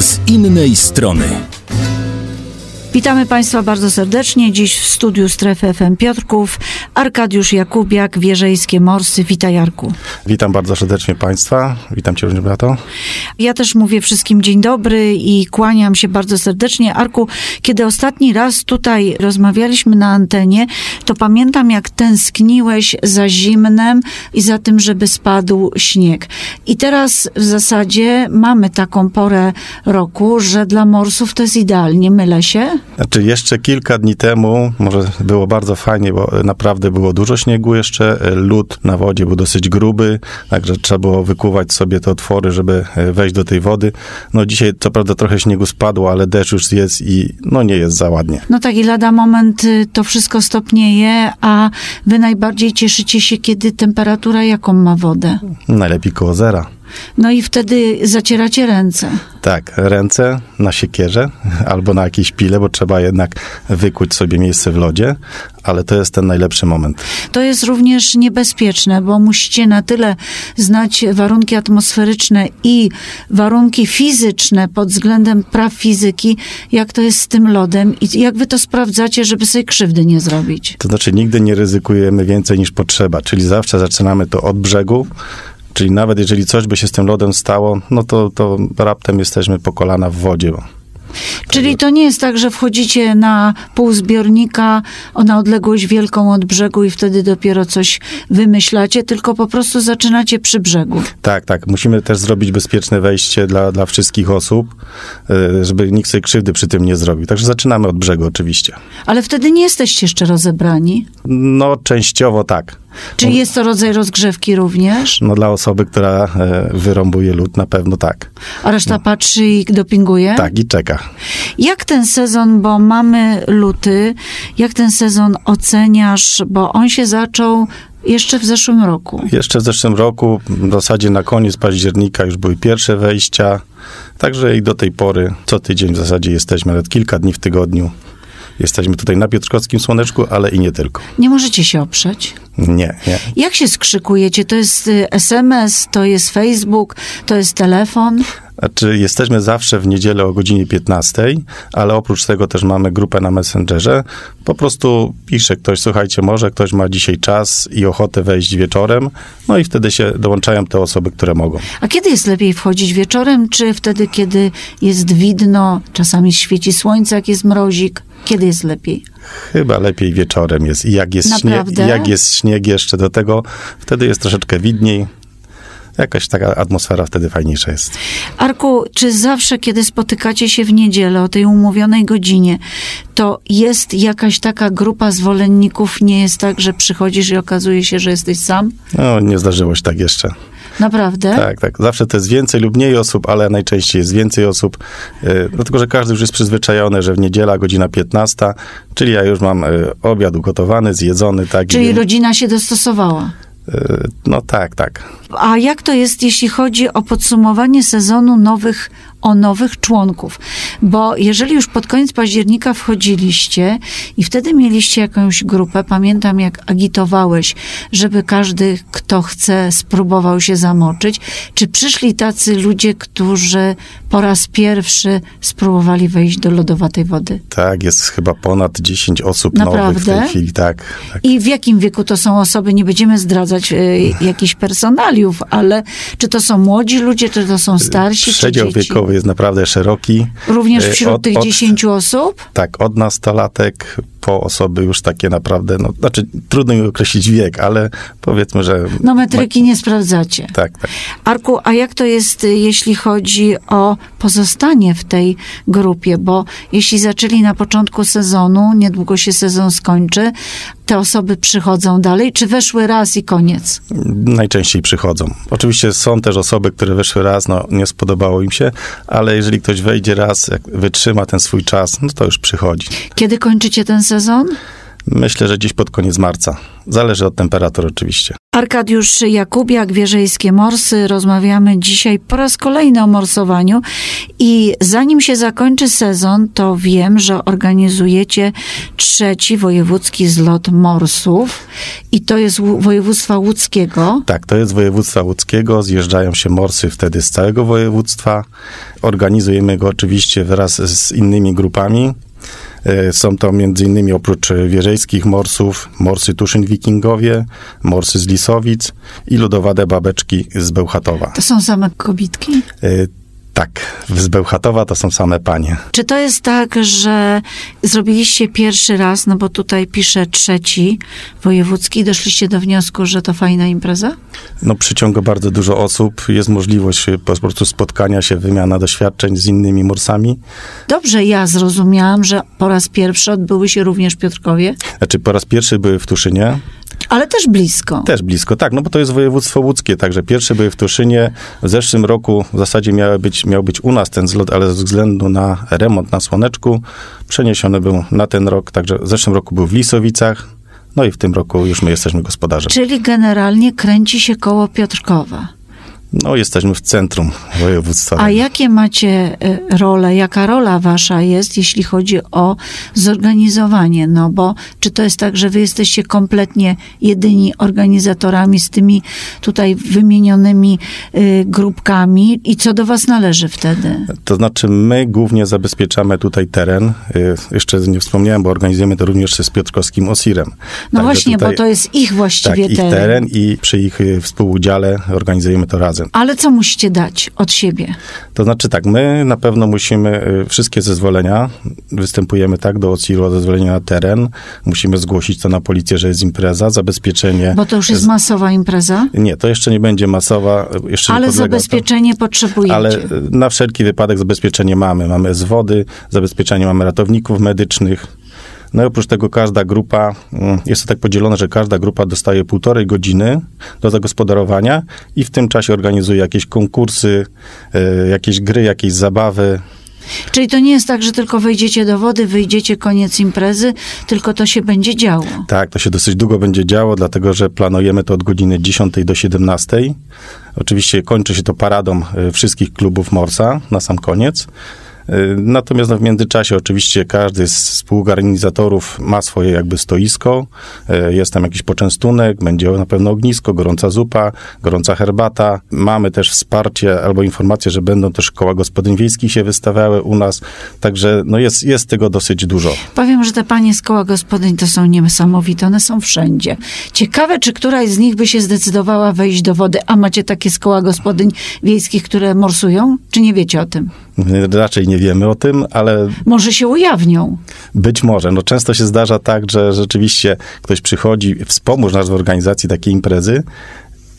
z innej strony. Witamy Państwa bardzo serdecznie. Dziś w studiu Strefy FM Piotrków Arkadiusz Jakubiak, Wierzejskie Morsy. Witaj Jarku. Witam bardzo serdecznie Państwa. Witam Cię, Beato. Ja też mówię wszystkim dzień dobry i kłaniam się bardzo serdecznie. Arku, kiedy ostatni raz tutaj rozmawialiśmy na antenie, to pamiętam jak tęskniłeś za zimnem i za tym, żeby spadł śnieg. I teraz w zasadzie mamy taką porę roku, że dla morsów to jest idealnie. Mylę się? Znaczy jeszcze kilka dni temu może było bardzo fajnie, bo naprawdę było dużo śniegu jeszcze, lód na wodzie był dosyć gruby, także trzeba było wykuwać sobie te otwory, żeby wejść do tej wody. No dzisiaj co prawda trochę śniegu spadło, ale deszcz już jest i no nie jest za ładnie. No tak i lada moment y, to wszystko stopnieje, a wy najbardziej cieszycie się, kiedy temperatura jaką ma wodę? Najlepiej koło zera. No i wtedy zacieracie ręce. Tak, ręce na siekierze albo na jakiejś pile, bo trzeba jednak wykuć sobie miejsce w lodzie, ale to jest ten najlepszy moment. To jest również niebezpieczne, bo musicie na tyle znać warunki atmosferyczne i warunki fizyczne pod względem praw fizyki, jak to jest z tym lodem i jak wy to sprawdzacie, żeby sobie krzywdy nie zrobić. To znaczy nigdy nie ryzykujemy więcej niż potrzeba, czyli zawsze zaczynamy to od brzegu, Czyli nawet jeżeli coś by się z tym lodem stało, no to, to raptem jesteśmy po kolana w wodzie. Czyli to nie jest tak, że wchodzicie na pół zbiornika na odległość wielką od brzegu i wtedy dopiero coś wymyślacie, tylko po prostu zaczynacie przy brzegu. Tak, tak. Musimy też zrobić bezpieczne wejście dla, dla wszystkich osób, e, żeby nikt sobie krzywdy przy tym nie zrobił. Także zaczynamy od brzegu oczywiście. Ale wtedy nie jesteście jeszcze rozebrani? No, częściowo tak. Czyli jest to rodzaj rozgrzewki również? No dla osoby, która e, wyrąbuje lód, na pewno tak. A reszta no. patrzy i dopinguje? Tak, i czeka. Jak ten sezon, bo mamy luty, jak ten sezon oceniasz, bo on się zaczął jeszcze w zeszłym roku. Jeszcze w zeszłym roku, w zasadzie na koniec października już były pierwsze wejścia, także i do tej pory co tydzień w zasadzie jesteśmy, nawet kilka dni w tygodniu. Jesteśmy tutaj na Piotrkowskim Słoneczku, ale i nie tylko. Nie możecie się oprzeć? Nie, nie. Jak się skrzykujecie? To jest SMS, y, to jest Facebook, to jest telefon? Znaczy, jesteśmy zawsze w niedzielę o godzinie 15, ale oprócz tego też mamy grupę na Messengerze. Po prostu pisze ktoś, słuchajcie, może ktoś ma dzisiaj czas i ochotę wejść wieczorem, no i wtedy się dołączają te osoby, które mogą. A kiedy jest lepiej wchodzić wieczorem, czy wtedy, kiedy jest widno, czasami świeci słońce, jak jest mrozik? Kiedy jest lepiej? Chyba lepiej wieczorem jest. I jak jest, śnieg, jak jest śnieg jeszcze do tego, wtedy jest troszeczkę widniej jakaś taka atmosfera wtedy fajniejsza jest. Arku, czy zawsze, kiedy spotykacie się w niedzielę o tej umówionej godzinie, to jest jakaś taka grupa zwolenników? Nie jest tak, że przychodzisz i okazuje się, że jesteś sam? No, nie zdarzyło się tak jeszcze. Naprawdę? Tak, tak. Zawsze to jest więcej lub mniej osób, ale najczęściej jest więcej osób, yy, dlatego że każdy już jest przyzwyczajony, że w niedziela godzina 15, czyli ja już mam yy, obiad ugotowany, zjedzony. Tak, czyli rodzina się dostosowała? Yy, no tak, tak. A jak to jest, jeśli chodzi o podsumowanie sezonu nowych o nowych członków. Bo jeżeli już pod koniec października wchodziliście i wtedy mieliście jakąś grupę, pamiętam jak agitowałeś, żeby każdy, kto chce, spróbował się zamoczyć, czy przyszli tacy ludzie, którzy po raz pierwszy spróbowali wejść do lodowatej wody? Tak, jest chyba ponad 10 osób Naprawdę? nowych w tej chwili, tak, tak. I w jakim wieku to są osoby? Nie będziemy zdradzać y, jakichś personaliów, ale czy to są młodzi ludzie, czy to są starsi, Przedział czy dzieci? wiekowy jest naprawdę szeroki. Również e, wśród od, tych dziesięciu osób? Tak, od nastolatek po osoby już takie naprawdę, no, znaczy trudno mi określić wiek, ale powiedzmy, że... No metryki ma... nie sprawdzacie. Tak, tak. Arku, a jak to jest, jeśli chodzi o pozostanie w tej grupie? Bo jeśli zaczęli na początku sezonu, niedługo się sezon skończy, te osoby przychodzą dalej, czy weszły raz i koniec? Najczęściej przychodzą. Oczywiście są też osoby, które weszły raz, no nie spodobało im się, ale jeżeli ktoś wejdzie raz, jak wytrzyma ten swój czas, no to już przychodzi. Kiedy kończycie ten sezon? Myślę, że gdzieś pod koniec marca. Zależy od temperatury oczywiście. Arkadiusz Jakubiak, Wierzejskie Morsy. Rozmawiamy dzisiaj po raz kolejny o morsowaniu i zanim się zakończy sezon, to wiem, że organizujecie trzeci wojewódzki zlot morsów i to jest województwa łódzkiego. Tak, to jest województwa łódzkiego. Zjeżdżają się morsy wtedy z całego województwa. Organizujemy go oczywiście wraz z innymi grupami. E, są to m.in. oprócz wieżejskich morsów, morsy Tuszyn Wikingowie, morsy z Lisowic i lodowate babeczki z Bełchatowa. To są same kobitki? E, tak, z Bełchatowa to są same panie. Czy to jest tak, że zrobiliście pierwszy raz, no bo tutaj pisze trzeci wojewódzki, doszliście do wniosku, że to fajna impreza? No przyciąga bardzo dużo osób, jest możliwość po prostu spotkania się, wymiana doświadczeń z innymi morsami. Dobrze, ja zrozumiałam, że po raz pierwszy odbyły się również w Piotrkowie. Znaczy po raz pierwszy były w Tuszynie, ale też blisko. Też blisko, tak, no bo to jest województwo łódzkie, także pierwsze były w Tuszynie. W zeszłym roku w zasadzie miały być, miał być u nas ten zlot, ale ze względu na remont na Słoneczku przeniesiony był na ten rok, także w zeszłym roku był w Lisowicach, no i w tym roku już my jesteśmy gospodarzem. Czyli generalnie kręci się koło Piotrkowa. No, jesteśmy w centrum województwa. A jakie macie e, role, jaka rola wasza jest, jeśli chodzi o zorganizowanie? No bo czy to jest tak, że wy jesteście kompletnie jedyni organizatorami z tymi tutaj wymienionymi y, grupkami i co do was należy wtedy? To znaczy my głównie zabezpieczamy tutaj teren. Y, jeszcze nie wspomniałem, bo organizujemy to również z Piotrkowskim Osirem. No Także właśnie, tutaj, bo to jest ich właściwie tak, teren. ich teren i przy ich y, współudziale organizujemy to razem. Ale co musicie dać od siebie? To znaczy tak, my na pewno musimy y, wszystkie zezwolenia, występujemy tak do OCIR o zezwolenie na teren, musimy zgłosić to na policję, że jest impreza, zabezpieczenie. Bo to już jest masowa impreza? Nie, to jeszcze nie będzie masowa. Jeszcze ale zabezpieczenie to. potrzebujecie? Ale y, na wszelki wypadek zabezpieczenie mamy. Mamy z wody, zabezpieczenie mamy ratowników medycznych, no i oprócz tego każda grupa, mm, jest to tak podzielone, że każda grupa dostaje półtorej godziny do zagospodarowania i w tym czasie organizuje jakieś konkursy, e, jakieś gry, jakieś zabawy. Czyli to nie jest tak, że tylko wejdziecie do wody, wyjdziecie, koniec imprezy, tylko to się będzie działo. Tak, to się dosyć długo będzie działo, dlatego że planujemy to od godziny 10 do 17. Oczywiście kończy się to paradą e, wszystkich klubów Morsa na sam koniec. Y, natomiast no, w międzyczasie oczywiście każdy z współorganizatorów ma swoje jakby stoisko, y, jest tam jakiś poczęstunek, będzie na pewno ognisko, gorąca zupa, gorąca herbata. Mamy też wsparcie albo informacje, że będą też koła gospodyń wiejskich się wystawiały u nas, także no jest, jest tego dosyć dużo. Powiem, że te panie z koła gospodyń to są niesamowite, one są wszędzie. Ciekawe, czy któraś z nich by się zdecydowała wejść do wody, a macie takie z koła gospodyń wiejskich, które morsują? Czy nie wiecie o tym? Raczej nie wiemy o tym, ale... Może się ujawnią. Być może. No często się zdarza tak, że rzeczywiście ktoś przychodzi wspomóż nas w organizacji takiej imprezy,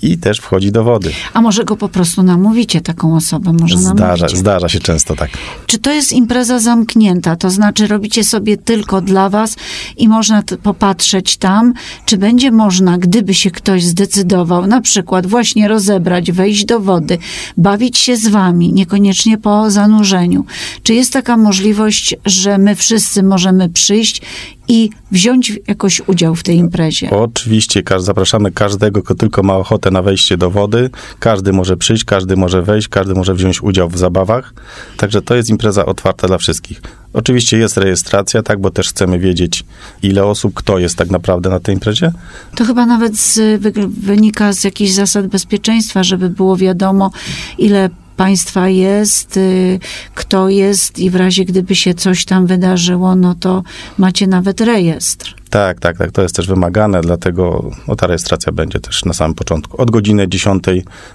i też wchodzi do wody. A może go po prostu namówicie, taką osobę? Może zdarza, zdarza się często tak. Czy to jest impreza zamknięta? To znaczy robicie sobie tylko dla was i można popatrzeć tam, czy będzie można, gdyby się ktoś zdecydował, na przykład właśnie rozebrać, wejść do wody, bawić się z wami, niekoniecznie po zanurzeniu. Czy jest taka możliwość, że my wszyscy możemy przyjść i wziąć jakoś udział w tej imprezie. Oczywiście, zapraszamy każdego, kto tylko ma ochotę na wejście do wody. Każdy może przyjść, każdy może wejść, każdy może wziąć udział w zabawach. Także to jest impreza otwarta dla wszystkich. Oczywiście jest rejestracja, tak, bo też chcemy wiedzieć, ile osób, kto jest tak naprawdę na tej imprezie. To chyba nawet z, wynika z jakichś zasad bezpieczeństwa, żeby było wiadomo, ile państwa jest, y, kto jest i w razie gdyby się coś tam wydarzyło, no to macie nawet rejestr. Tak, tak, tak. To jest też wymagane, dlatego no, ta rejestracja będzie też na samym początku. Od godziny 10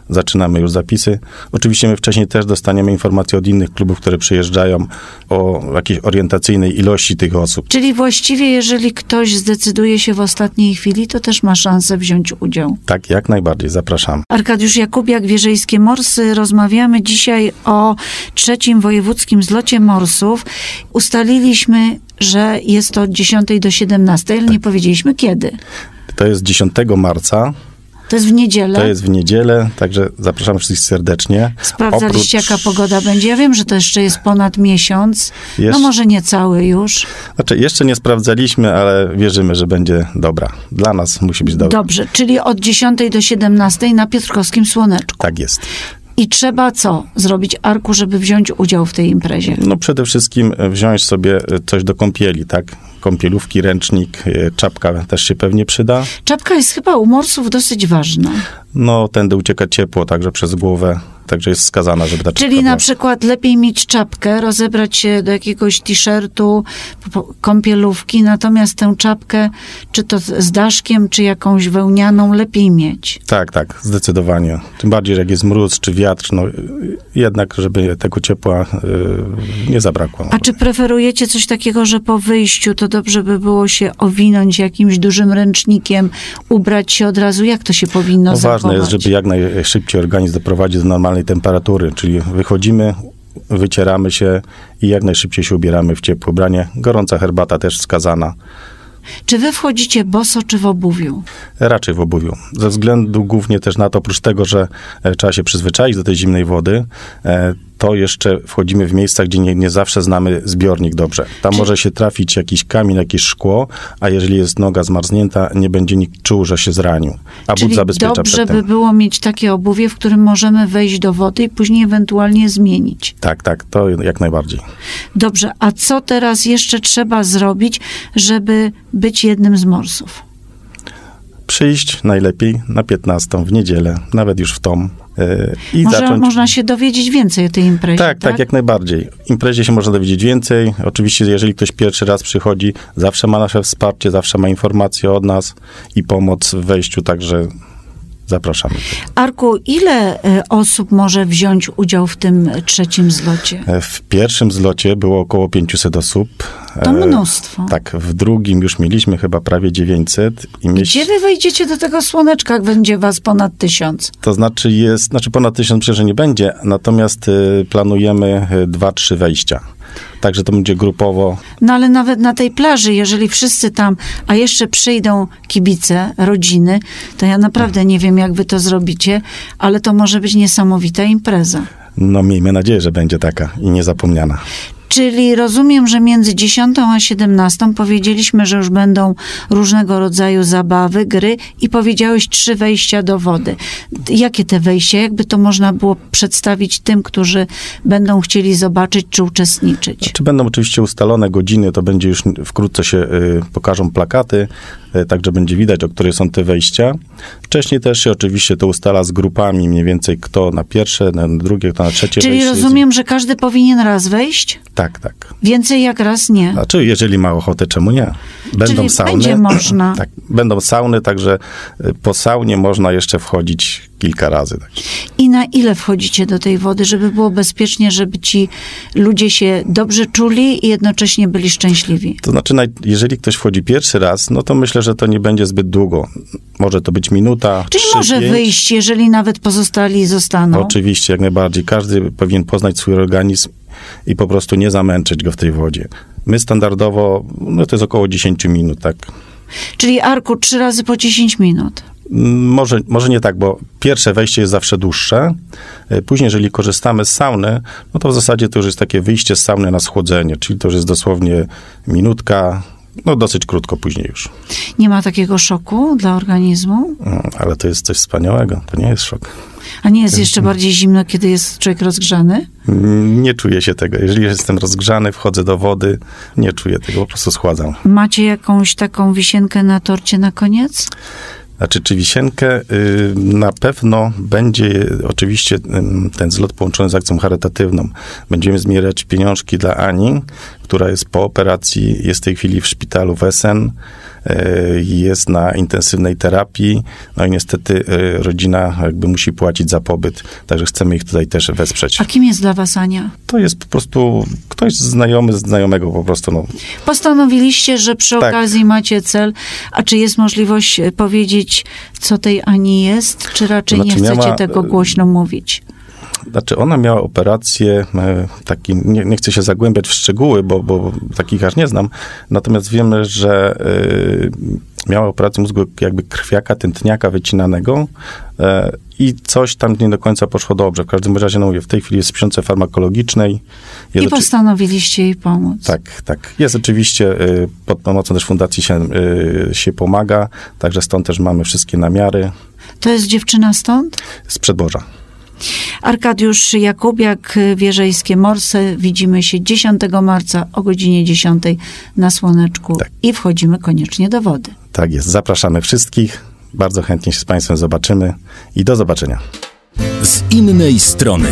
zaczynamy już zapisy. Oczywiście my wcześniej też dostaniemy informacje od innych klubów, które przyjeżdżają o jakiejś orientacyjnej ilości tych osób. Czyli właściwie, jeżeli ktoś zdecyduje się w ostatniej chwili, to też ma szansę wziąć udział. Tak, jak najbardziej. Zapraszam. Arkadiusz Jakubiak, Wierzejskie Morsy. Rozmawiamy dzisiaj o trzecim wojewódzkim zlocie morsów. Ustaliliśmy że jest to od 10 do 17, ale nie powiedzieliśmy kiedy. To jest 10 marca. To jest w niedzielę? To jest w niedzielę, także zapraszamy wszystkich serdecznie. Sprawdzaliście, Oprócz... jaka pogoda będzie? Ja wiem, że to jeszcze jest ponad miesiąc. No jeszcze... No może nie cały już. Znaczy, jeszcze nie sprawdzaliśmy, ale wierzymy, że będzie dobra. Dla nas musi być dobra. Dobrze, czyli od 10 do 17 na Piotrkowskim Słoneczku. Tak jest. I trzeba co zrobić, Arku, żeby wziąć udział w tej imprezie? No przede wszystkim wziąć sobie coś do kąpieli, tak? Kąpielówki, ręcznik, e, czapka też się pewnie przyda. Czapka jest chyba u morsów dosyć ważna. No, tędy ucieka ciepło, także przez głowę także jest skazana, żeby ta Czyli na przykład lepiej mieć czapkę, rozebrać się do jakiegoś t-shirtu, kąpielówki, natomiast tę czapkę, czy to z daszkiem, czy jakąś wełnianą, lepiej mieć. Tak, tak, zdecydowanie. Tym bardziej, jak jest mróz czy wiatr, no jednak, żeby tego ciepła yy, nie zabrakło. A czy preferujecie coś takiego, że po wyjściu to dobrze by było się owinąć jakimś dużym ręcznikiem, ubrać się od razu? Jak to się powinno no, zachować? Ważne jest, żeby jak najszybciej organizm doprowadzić do normalnej temperatury, czyli wychodzimy, wycieramy się i jak najszybciej się ubieramy w ciepłe ubranie. Gorąca herbata też wskazana. Czy wy wchodzicie boso czy w obuwiu? Raczej w obuwiu. Ze względu głównie też na to, oprócz tego, że e, trzeba się przyzwyczaić do tej zimnej wody, e, to jeszcze wchodzimy w miejsca, gdzie nie, nie zawsze znamy zbiornik dobrze. Tam może się trafić jakiś kamień, jakieś szkło, a jeżeli jest noga zmarznięta, nie będzie nikt czuł, że się zranił. A Czyli but zabezpiecza dobrze by było mieć takie obuwie, w którym możemy wejść do wody i później ewentualnie zmienić. Tak, tak, to jak najbardziej. Dobrze, a co teraz jeszcze trzeba zrobić, żeby być jednym z morsów? Przyjść najlepiej na 15 w niedzielę, nawet już w tom, E, I Może, zacząć... Można się dowiedzieć więcej o tej imprezie. Tak, tak, tak, jak najbardziej. Imprezie się można dowiedzieć więcej. Oczywiście, jeżeli ktoś pierwszy raz przychodzi, zawsze ma nasze wsparcie, zawsze ma informacje od nas i pomoc w wejściu, także Zapraszamy. Arku, ile e, osób może wziąć udział w tym trzecim zlocie? E, w pierwszym zlocie było około 500 osób. To mnóstwo. Tak, w drugim już mieliśmy chyba prawie 900. I myśl... Gdzie wy wejdziecie do tego słoneczka, jak będzie was ponad 1000? To znaczy jest, znaczy ponad 1000 myślę, że nie będzie, natomiast y, planujemy 2-3 wejścia. Także to będzie grupowo. No ale nawet na tej plaży, jeżeli wszyscy tam, a jeszcze przyjdą kibice, rodziny, to ja naprawdę nie wiem, jak wy to zrobicie, ale to może być niesamowita impreza. No miejmy nadzieję, że będzie taka i niezapomniana. Czyli rozumiem, że między 10 a 17 powiedzieliśmy, że już będą różnego rodzaju zabawy, gry i powiedziałeś trzy wejścia do wody. Jakie te wejścia? Jakby to można było przedstawić tym, którzy będą chcieli zobaczyć czy uczestniczyć? Czy będą oczywiście ustalone godziny, to będzie już wkrótce się y, pokażą plakaty, y, także będzie widać, o której są te wejścia. Wcześniej też się oczywiście to ustala z grupami, mniej więcej kto na pierwsze, na drugie, kto na trzecie Czyli rozumiem, że każdy powinien raz wejść? Tak, tak. Więcej jak raz nie. Znaczy, jeżeli ma ochotę, czemu nie? Będą Czyli sauny. Będzie można. Tak, będą sauny, także y, po saunie można jeszcze wchodzić kilka razy. Tak. I na ile wchodzicie do tej wody, żeby było bezpiecznie, żeby ci ludzie się dobrze czuli i jednocześnie byli szczęśliwi? To znaczy, jeżeli ktoś wchodzi pierwszy raz, no to myślę, że to nie będzie zbyt długo. Może to być minuta. Czyli trzy, może pięć. wyjść, jeżeli nawet pozostali zostaną. Oczywiście, jak najbardziej. Każdy powinien poznać swój organizm i po prostu nie zamęczyć go w tej wodzie. My standardowo, no to jest około 10 minut, tak. Czyli Arku, trzy razy po 10 minut. Może, może nie tak, bo pierwsze wejście jest zawsze dłuższe. E, później, jeżeli korzystamy z sauny, no to w zasadzie to już jest takie wyjście z sauny na schłodzenie, czyli to już jest dosłownie minutka, no dosyć krótko później już. Nie ma takiego szoku dla organizmu? Mm, ale to jest coś wspaniałego, to nie jest szok. A nie jest jeszcze bardziej zimno, kiedy jest człowiek rozgrzany? Mm, nie czuję się tego. Jeżeli jestem rozgrzany, wchodzę do wody, nie czuję tego, po prostu schładzam. Macie jakąś taką wisienkę na torcie na koniec? Znaczy, czy wisienkę? Y, na pewno będzie oczywiście ten zlot połączony z akcją charytatywną. Będziemy zmierać pieniążki dla Ani, która jest po operacji, jest w tej chwili w szpitalu w Essen. E, jest na intensywnej terapii, no i niestety e, rodzina jakby musi płacić za pobyt, także chcemy ich tutaj też wesprzeć. A kim jest dla was Ania? To jest po prostu ktoś znajomy z znajomego po prostu. No. Postanowiliście, że przy tak. okazji macie cel, a czy jest możliwość e, powiedzieć, co tej Ani jest, czy raczej znaczy, nie chcecie tego głośno mówić? Znaczy, ona miała operację, e, taki, nie, nie chcę się zagłębiać w szczegóły, bo, bo takich aż nie znam, natomiast wiemy, że e, miała operację mózgu jakby krwiaka, tętniaka wycinanego e, i coś tam nie do końca poszło dobrze. W każdym razie, no mówię, w tej chwili jest w sprzące farmakologicznej. Jest I postanowiliście jej pomóc. Tak, tak. Jest oczywiście, y, pod pomocą też fundacji się, y, się pomaga, także stąd też mamy wszystkie namiary To jest dziewczyna stąd? z przedboża. Arkadiusz Jakubiak, Wierzejskie Morse. Widzimy się 10 marca o godzinie 10 na Słoneczku Tak. i wchodzimy koniecznie do wody. Tak jest. Zapraszamy wszystkich. Bardzo chętnie się z Państwem zobaczymy i do zobaczenia. Z innej strony.